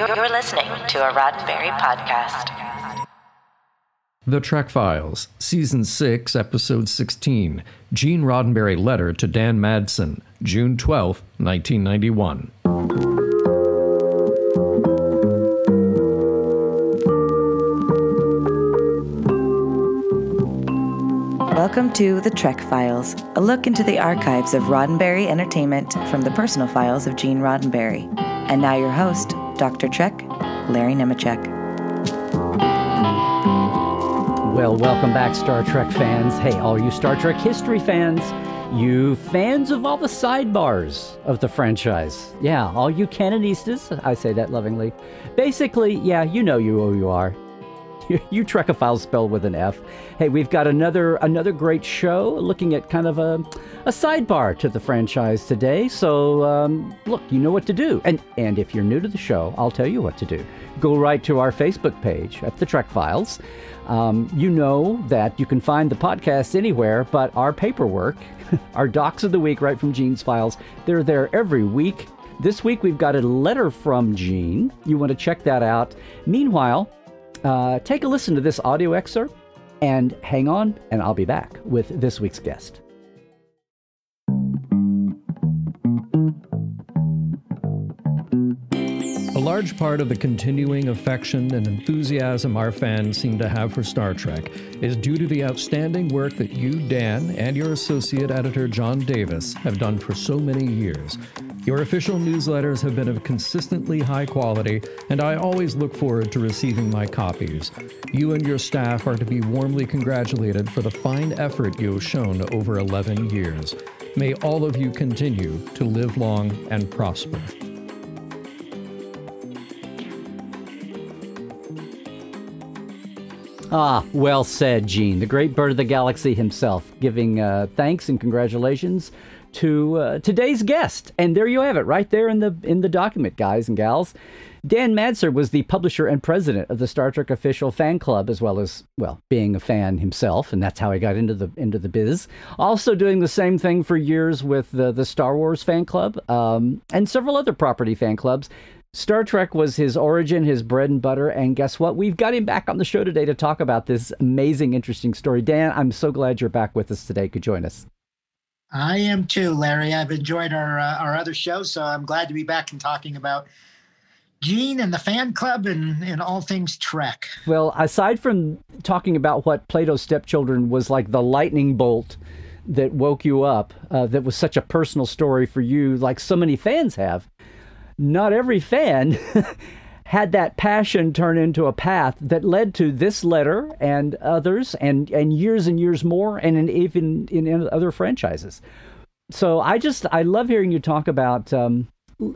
You're listening to a Roddenberry podcast. The Trek Files, Season 6, Episode 16 Gene Roddenberry Letter to Dan Madsen, June 12, 1991. Welcome to The Trek Files, a look into the archives of Roddenberry Entertainment from the personal files of Gene Roddenberry. And now your host, Dr. Trek, Larry Nemecek. Well, welcome back, Star Trek fans. Hey, all you Star Trek history fans, you fans of all the sidebars of the franchise. Yeah, all you canonistas, I say that lovingly. Basically, yeah, you know you who you are. you Trekophiles spelled with an F. Hey, we've got another another great show looking at kind of a, a sidebar to the franchise today. So um, look, you know what to do. And and if you're new to the show, I'll tell you what to do. Go right to our Facebook page at the Trek Files. Um, you know that you can find the podcast anywhere, but our paperwork, our docs of the week, right from Gene's files, they're there every week. This week we've got a letter from Gene. You want to check that out. Meanwhile, uh, take a listen to this audio excerpt and hang on, and I'll be back with this week's guest. A large part of the continuing affection and enthusiasm our fans seem to have for Star Trek is due to the outstanding work that you, Dan, and your associate editor, John Davis, have done for so many years. Your official newsletters have been of consistently high quality, and I always look forward to receiving my copies. You and your staff are to be warmly congratulated for the fine effort you have shown over 11 years. May all of you continue to live long and prosper. Ah, well said, Gene, the great bird of the galaxy himself, giving uh, thanks and congratulations to uh, today's guest. And there you have it, right there in the in the document, guys and gals. Dan Madsen was the publisher and president of the Star Trek official fan club, as well as well being a fan himself, and that's how he got into the into the biz. Also doing the same thing for years with the the Star Wars fan club um, and several other property fan clubs. Star Trek was his origin, his bread and butter, and guess what? We've got him back on the show today to talk about this amazing, interesting story. Dan, I'm so glad you're back with us today. Could join us. I am too, Larry. I've enjoyed our uh, our other shows, so I'm glad to be back and talking about Gene and the fan club and, and all things Trek. Well, aside from talking about what Plato's Stepchildren was like the lightning bolt that woke you up, uh, that was such a personal story for you, like so many fans have not every fan had that passion turn into a path that led to this letter and others and and years and years more and in, even in other franchises. So i just i love hearing you talk about um,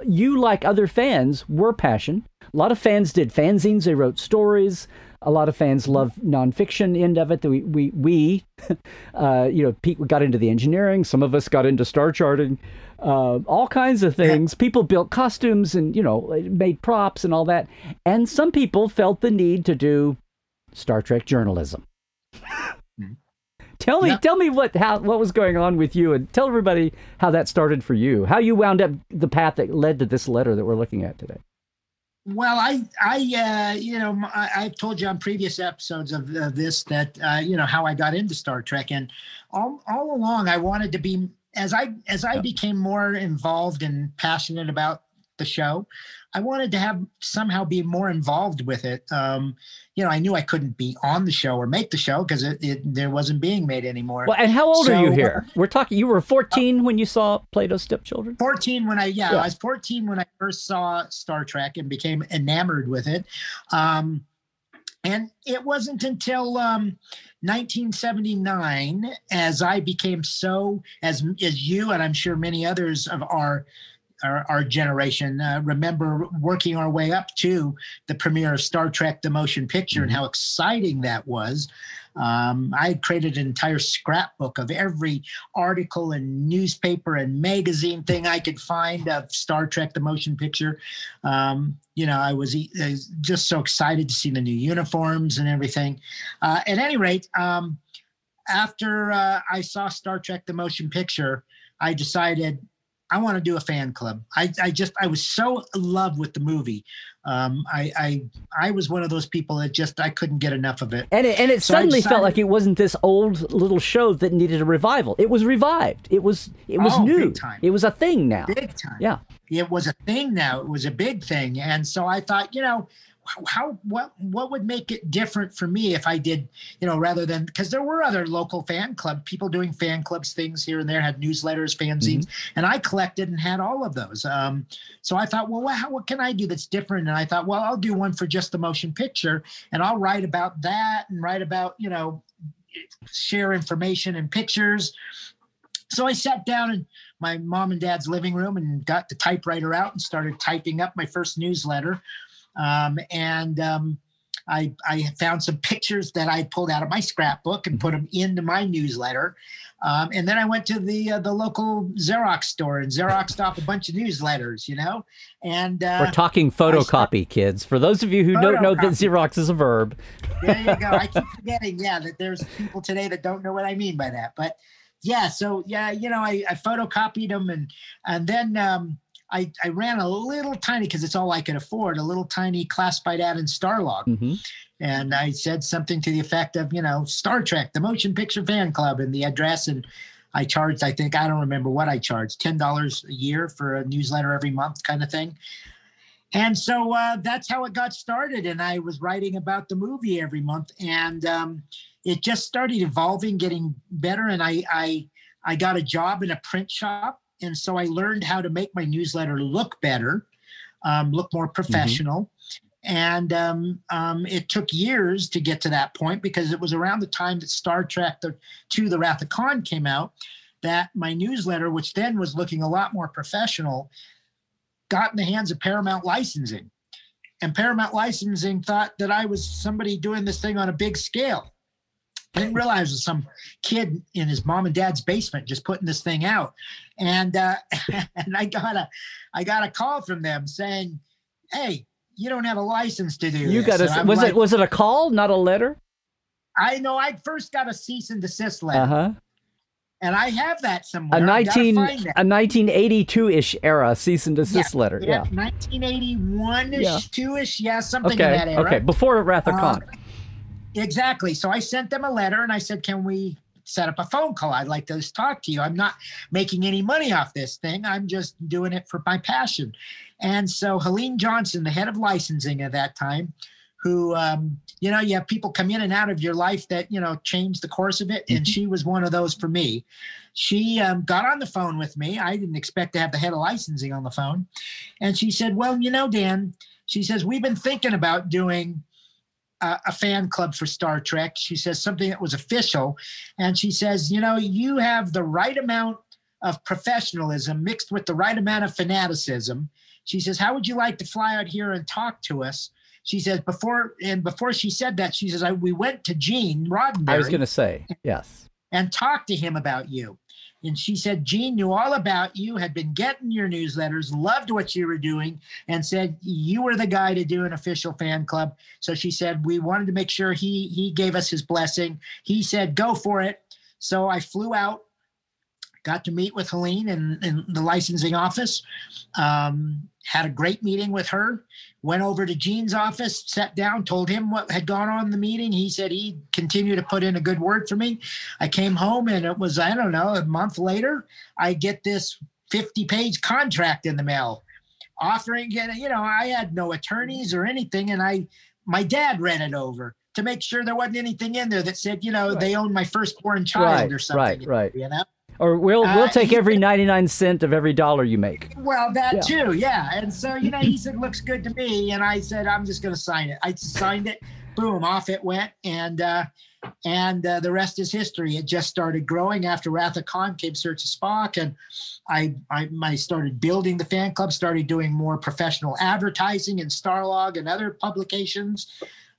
you like other fans were passion a lot of fans did fanzines. They wrote stories. A lot of fans love nonfiction end of it. We we we, uh, you know, Pete got into the engineering. Some of us got into star charting, uh, all kinds of things. People built costumes and you know made props and all that. And some people felt the need to do Star Trek journalism. Tell me, yeah. tell me what how what was going on with you, and tell everybody how that started for you. How you wound up the path that led to this letter that we're looking at today. Well, I, I, uh, you know, I, have told you on previous episodes of, of this that, uh, you know, how I got into Star Trek, and all, all along I wanted to be as I as I became more involved and passionate about the show, I wanted to have somehow be more involved with it. Um, you know, I knew I couldn't be on the show or make the show because it, it there wasn't being made anymore. Well, and how old so, are you here? We're talking. You were 14 uh, when you saw Plato's Stepchildren. 14 when I yeah, yeah, I was 14 when I first saw Star Trek and became enamored with it. Um, and it wasn't until um, 1979 as I became so as as you and I'm sure many others of our our, our generation uh, remember working our way up to the premiere of Star Trek: The Motion Picture mm-hmm. and how exciting that was. Um, I had created an entire scrapbook of every article and newspaper and magazine thing I could find of Star Trek: The Motion Picture. Um, you know, I was, I was, just so excited to see the new uniforms and everything. Uh, at any rate, um, after uh, I saw Star Trek: The Motion Picture, I decided I want to do a fan club. I, I just I was so in love with the movie. um, I, I I was one of those people that just I couldn't get enough of it. And it, and it So suddenly felt like it wasn't this old little show that needed a revival. It was revived. It was it was Oh, new. It was a thing now. Big time. Yeah. it was a thing now it was a big thing and so i thought you know how- what what would make it different for me if i did you know rather than because there were other local fan club people doing fan clubs things here and there had newsletters fanzines and i collected and had all of those. Um, so i thought well what, how, what can i do that's different? And i thought well i'll do one for just the motion picture and i'll write about that and write about you know share information and pictures. So I sat down in my mom and dad's living room and got the typewriter out and started typing up my first newsletter. Um, and um, I, I found some pictures that I pulled out of my scrapbook and put them into my newsletter. Um, and then I went to the uh, the local Xerox store and Xeroxed off a bunch of newsletters, you know. And uh, We're talking photocopy, kids. For those of you who don't know that Xerox is a verb, there you go. I keep forgetting, yeah, that there's people today that don't know what I mean by that. But yeah, so yeah, you know, I, I photocopied them and and then um, I I ran a little tiny because it's all I could afford, a little tiny classified ad in Starlog, Mhm. and I said something to the effect of, you know, Star Trek, the motion picture fan club, and the address and. I charged, I think, I don't remember what I charged, $10 a year for a newsletter every month kind of thing. And so uh, that's how it got started. And I was writing about the movie every month. And um, it just started evolving, getting better. And I, I, I got a job in a print shop. And so I learned how to make my newsletter look better, um, look more professional. And um, um, it took years to get to that point because it was around the time that Star Trek the, to the Wrath of Khan came out that my newsletter, which then was looking a lot more professional, got in the hands of Paramount Licensing. And Paramount Licensing thought that I was somebody doing this thing on a big scale. I didn't realize it was some kid in his mom and dad's basement just putting this thing out. And uh, and I got a I got a call from them saying, "Hey, you don't have a license to do you this." got a was like, it was it a call, not a letter? I know. I first got a cease and desist letter, Uh huh. and I have that somewhere. A I've gotta nineteen that. a nineteen eighty two ish era cease and desist letter. Yeah. 1981 ish, Yeah. two ish, yeah, something in that era. Okay. Before Wrath of Um, Khan. Exactly. So I sent them a letter and I said, Can we set up a phone call? I'd like to just talk to you. I'm not making any money off this thing. I'm just doing it for my passion. And so Helene Johnson, the head of licensing at that time, who um, you know, you have people come in and out of your life that, you know, change the course of it. And she was one of those for me. She um, got on the phone with me. I didn't expect to have the head of licensing on the phone. And she said, Well, you know, Dan, she says, We've been thinking about doing a, a fan club for Star Trek. She says something that was official. And she says, you know, you have the right amount of professionalism mixed with the right amount of fanaticism. She says, how would you like to fly out here and talk to us? She says, before, and before she said that, she says, I, we went to Gene Roddenberry I was going to say yes. and talked to him about you. And she said, Gene knew all about you, had been getting your newsletters, loved what you were doing, and said you were the guy to do an official fan club. So she said, we wanted to make sure he he gave us his blessing. He said, go for it. So I flew out, got to meet with Helene in, in the licensing office, um, had a great meeting with her, went over to Gene's office, sat down, told him what had gone on in the meeting. He said he'd continue to put in a good word for me. I came home and it was, I don't know, a month later, I get this 50 page contract in the mail offering, you know, I had no attorneys or anything. And I, my dad read it over to make sure there wasn't anything in there that said, you know, they own my firstborn child Right, or something. right, right. You know? Or we'll we'll Uh, take he- every ninety nine cent of every dollar you make. Well, that Yeah. too, yeah. And so, you know, he said, looks good to me. And I said, I'm just going to sign it. I signed it. Boom, off it went. And, uh, and uh, the rest is history. It just started growing after Wrath of Khan came Search of Spock. And I, I, I started building the fan club, started doing more professional advertising in Starlog and other publications.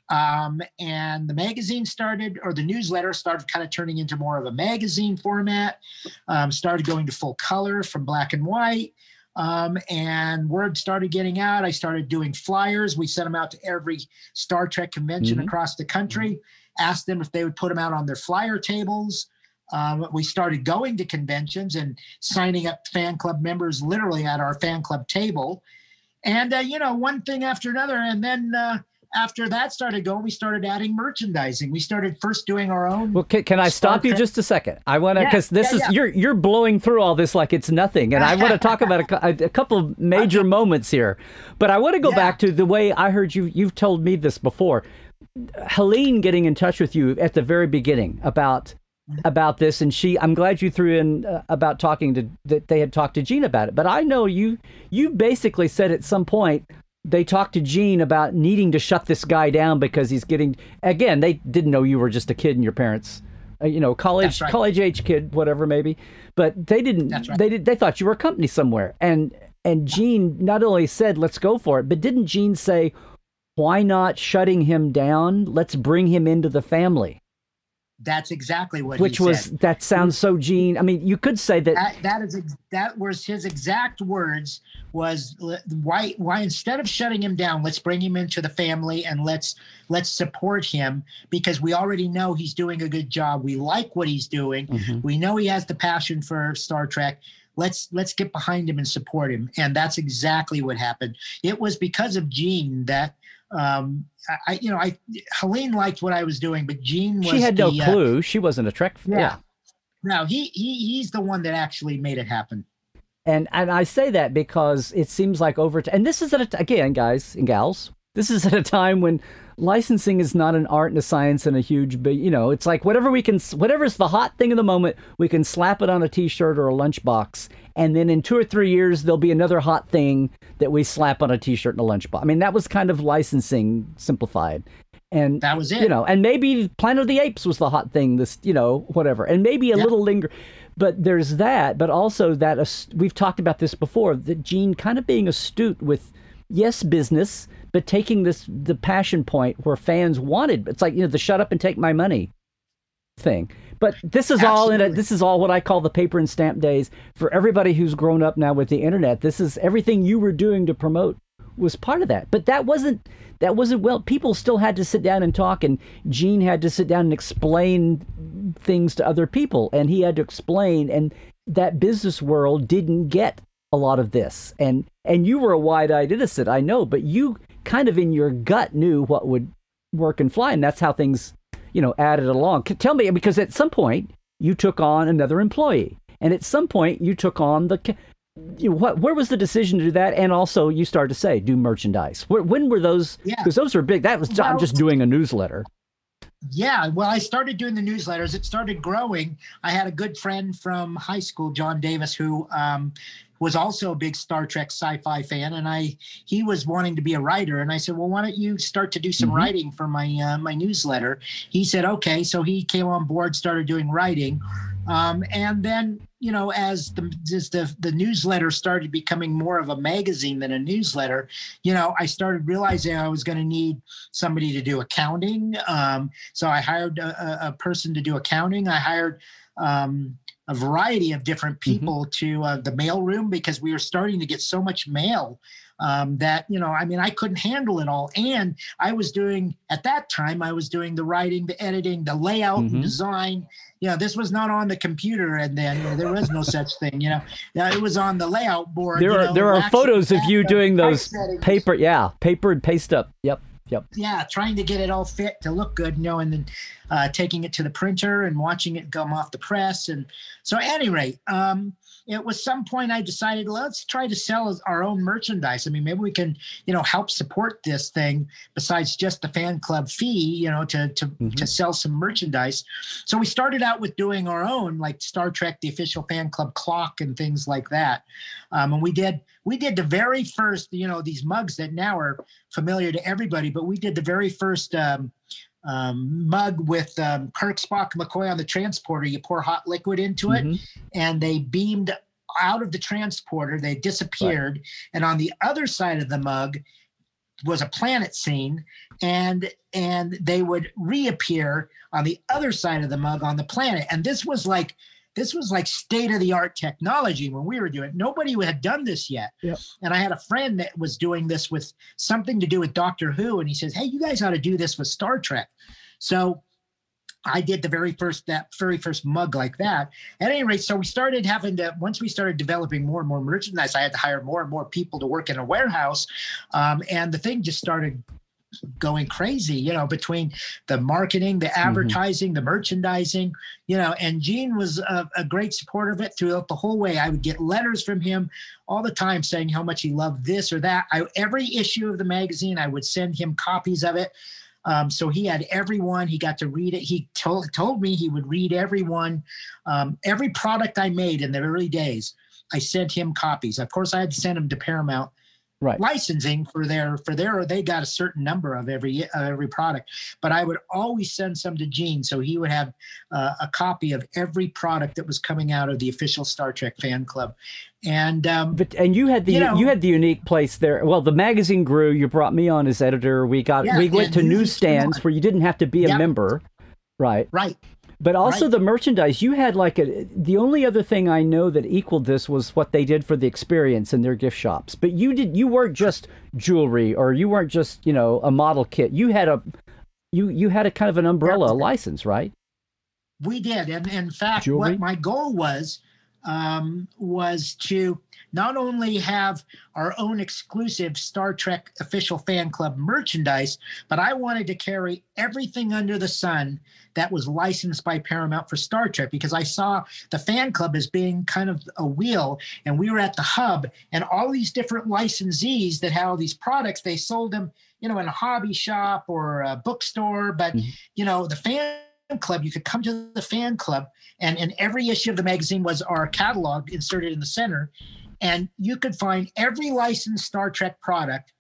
Um, and the magazine started, or the newsletter started kind of turning into more of a magazine format, um, started going to full color from black and white. Um, and word started getting out. I started doing flyers. We sent them out to every Star Trek convention Mhm. across the country, asked them if they would put them out on their flyer tables. Um, we started going to conventions and signing up fan club members literally at our fan club table. and uh, you know one thing after another and then uh, after that started going we started adding merchandising we started first doing our own Well, can, can I stop you just a second? I want to Yeah, because this yeah, is yeah. you're you're blowing through all this like it's nothing, and I want to talk about a, a, couple of major moments here. But I want to go back to the way I heard you. You've told me this before. Helene getting in touch with you at the very beginning about about this, and she. I'm glad you threw in uh, about talking to that they had talked to Gene about it. But I know you. You basically said at some point they talked to Gene about needing to shut this guy down because he's getting again they didn't know you were just a kid and your parents uh, you know college right. college age kid whatever maybe but they didn't That's right. they did they thought you were a company somewhere and and Gene not only said let's go for it but didn't Gene say why not shutting him down let's bring him into the family that's exactly what which he was said. that sounds so Gene I mean you could say that that, that is that was his exact words was why why instead of shutting him down let's bring him into the family and let's let's support him because we already know he's doing a good job. We like what he's doing. Mhm. we know he has the passion for star trek. Let's let's get behind him and support him. And that's exactly what happened. It was because of gene that um i you know i helene liked what i was doing but gene was she had no the, uh, clue she wasn't a trek yeah. yeah. no he he he's the one that actually made it happen And and I say that because it seems like over t- and this is at a t- again, guys and gals, this is at a time when licensing is not an art and a science and a huge big, you know, it's like whatever we can, whatever's the hot thing of the moment, we can slap it on a T-shirt or a lunchbox, and then in two or three years there'll be another hot thing that we slap on a T-shirt and a lunchbox. I mean, that was kind of licensing simplified. And That was it. you know, and maybe Planet of the Apes was the hot thing. This, you know, whatever, and maybe a Yeah. little linger. But there's that, but also that ast- we've talked about this before. That Gene kind of being astute with, yes, business, but taking this the passion point where fans wanted. It's like you know the shut up and take my money thing. But this is all in a, this is all what I call the paper and stamp days for everybody who's grown up now with the internet. This is everything you were doing to promote was part of that. But that wasn't that wasn't well. People still had to sit down and talk, and Gene had to sit down and explain things to other people, and he had to explain, and that business world didn't get a lot of this. And and you were a wide-eyed innocent, I know, but you kind of in your gut knew what would work and fly, and that's how things you know added along. Tell me because at some point you took on another employee, and at some point you took on the. You know, what? Where was the decision to do that? And also, you started to say do merchandise. Where, when were those? Yeah. Because those were big. That was I'm just doing a newsletter. Yeah, well, I started doing the newsletters. It started growing. I had a good friend from high school, John Davis, who um, was also a big Star Trek sci-fi fan, and I he was wanting to be a writer. And I said, well, why don't you start to do some Mhm. writing for my uh, my newsletter? He said, okay. So he came on board, started doing writing, um, and then you know, as the as the the newsletter started becoming more of a magazine than a newsletter, you know, I started realizing I was going to need somebody to do accounting. Um, so I hired a, a- a person to do accounting. I hired um, a variety of different people to uh, the mail room because we were starting to get so much mail um, that you know i mean i couldn't handle it all and i was doing at that time i was doing the writing the editing the layout Mhm. and design you know this was not on the computer and then you know, there was no such thing you know Yeah, it was on the layout board There are know, there are photos of you doing those paper. Yeah, paper and paste up. Yep, yep. yeah trying to get it all fit to look good you know and then uh, taking it to the printer and watching it come off the press and so at any rate um, it was some point i decided let's try to sell our own merchandise i mean maybe we can you know help support this thing besides just the fan club fee you know to to, Mhm. to sell some merchandise so we started out with doing our own like star trek the official fan club clock and things like that um, and we did we did the very first you know these mugs that now are familiar to everybody, but we did the very first um, um, mug with um, Kirk, Spock, McCoy on the transporter. You pour hot liquid into it, Mhm. and they beamed out of the transporter. They disappeared, and on the other side of the mug was a planet scene, and and they would reappear on the other side of the mug on the planet. And this was like this was like state of the art technology when we were doing it. Nobody had done this yet. Yep. And I had a friend that was doing this with something to do with Doctor Who, and he says, "Hey, you guys ought to do this with Star Trek." So I did the very first that very first mug like that. At any rate, so we started having to once we started developing more and more merchandise, I had to hire more and more people to work in a warehouse, um, and the thing just started going crazy, you know, between the marketing, the advertising, mm-hmm. the merchandising, you know, and Gene was a, a, great supporter of it throughout the whole way. I would get letters from him all the time saying how much he loved this or that. I, every issue of the magazine, I would send him copies of it. Um, so he had everyone. He got to read it. He told told me he would read everyone. Um, every product I made in the early days, I sent him copies. Of course, I had to send them to Paramount right. licensing for their for their they got a certain number of every uh, every product. But i would always send some to gene so he would have uh, a copy of every product that was coming out of the official star trek fan club. And um, but and you had the you, know, you, had the unique place there. Well the magazine grew. You brought me on as editor. We got yeah, we went to newsstands where you didn't have to be a member. Right. Right but also right. the merchandise, you had like a. The only other thing I know that equaled this was what they did for the experience in their gift shops. But you did. You weren't just jewelry, or you weren't just you know a model kit. You had a, you you had a kind of an umbrella license, right? We did, and in fact, jewelry? what my goal was um, was to not only have our own exclusive Star Trek official fan club merchandise, but I wanted to carry everything under the sun that was licensed by Paramount for Star Trek because I saw the fan club as being kind of a wheel, and we were at the hub, and all these different licensees that had all these products, they sold them, you know, in a hobby shop or a bookstore, but mm-hmm. you know, the fan club you could come to the fan club and in every issue of the magazine was our catalog inserted in the center and you could find every licensed star trek product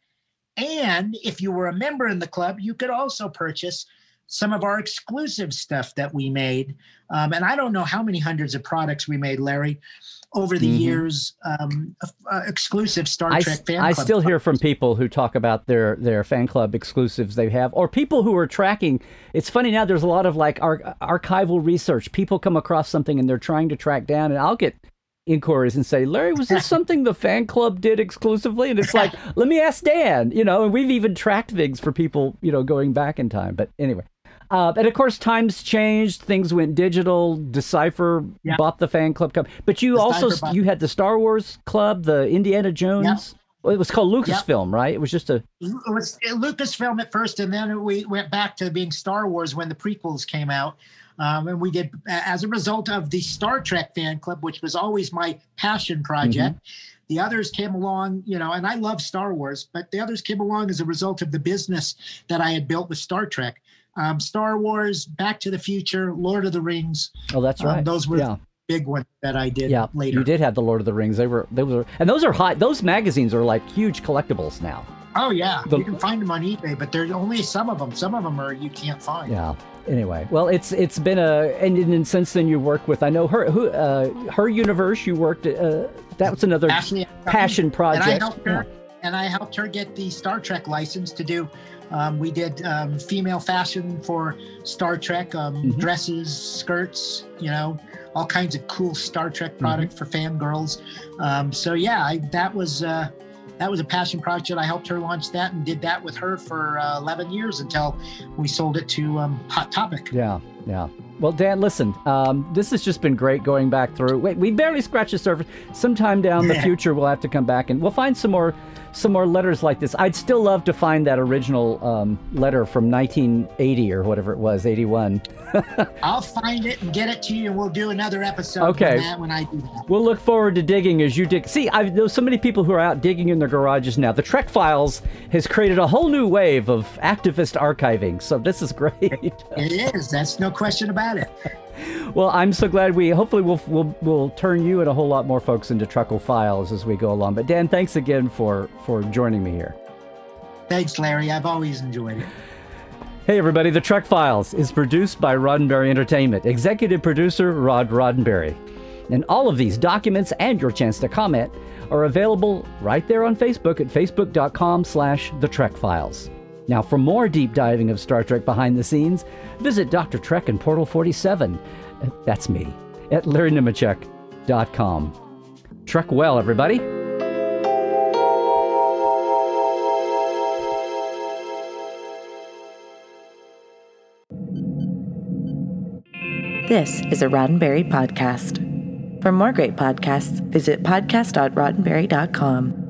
and if you were a member in the club you could also purchase some of our exclusive stuff that we made. Um, and I don't know how many hundreds of products we made, Larry, over the mm-hmm. years. Um, uh, exclusive Star I, Trek fan I still hear from people who talk about their their fan club exclusives they have, or people who are tracking. It's funny now. There's a lot of like ar- archival research. People come across something and they're trying to track down, and I'll get inquiries and say, Larry, was this something the fan club did exclusively? And it's like, let me ask Dan, you know, and we've even tracked things for people, you know, going back in time. But anyway, uh, and of course, times changed. Things went digital. Decipher yeah. bought the fan club. Club. But you Decipher also you had the Star Wars club, the Indiana Jones. Yeah. It was called Lucasfilm, yeah. right? It was just a. It was Lucasfilm at first, and then we went back to being Star Wars when the prequels came out. Um, and we did, as a result of the Star Trek fan club, which was always my passion project. Mm-hmm. The others came along, you know, and I love Star Wars, but the others came along as a result of the business that I had built with Star Trek um, Star Wars, Back to the Future, Lord of the Rings. Oh, that's um, right. Um, those were yeah. big ones that I did yeah, later. You did have the Lord of the Rings. They were they were and those are hot. those magazines are like huge collectibles now. Oh yeah, the, you can find them on eBay, but there's only some of them. Some of them are you can't find. Yeah. Anyway, well, it's it's been a and, and since then you work with I know her who uh, her universe you worked uh, that was another Ashley, passion project. And I helped her, yeah. and I helped her get the Star Trek license to do um, we did um, female fashion for Star Trek, um, mm-hmm. dresses, skirts, you know, all kinds of cool Star Trek product mm-hmm. for fangirls. Um, so yeah, I, that was uh, that was a passion project. I helped her launch that and did that with her for uh, 11 years until we sold it to um, Hot Topic. Yeah, yeah. Well, Dan, listen, um, this has just been great going back through. Wait, we barely scratched the surface. Sometime down the future, we'll have to come back and we'll find some more some more letters like this. I'd still love to find that original um, letter from 1980 or whatever it was, 81. I'll find it and get it to you, and we'll do another episode. Okay. when I do that. We'll look forward to digging as you dig. See, I've, there's so many people who are out digging in their garages now. The Trek Files has created a whole new wave of activist archiving, so this is great. it is. That's no question about it well, I'm so glad we hopefully we'll, we'll we'll turn you and a whole lot more folks into Trekophiles as we go along. But Dan, thanks again for for joining me here. Thanks, Larry. I've always enjoyed it. Hey, everybody. The Trek Files is produced by Roddenberry Entertainment. Executive producer Rod Roddenberry. And all of these documents and your chance to comment are available right there on Facebook at facebook.com slash the Trek Files. Now, for more deep diving of Star Trek behind the scenes, visit Dr. Trek and Portal 47. Uh, that's me, at LarryNemecek.com. Trek well, everybody. This is a Roddenberry podcast. For more great podcasts, visit podcast.roddenberry.com.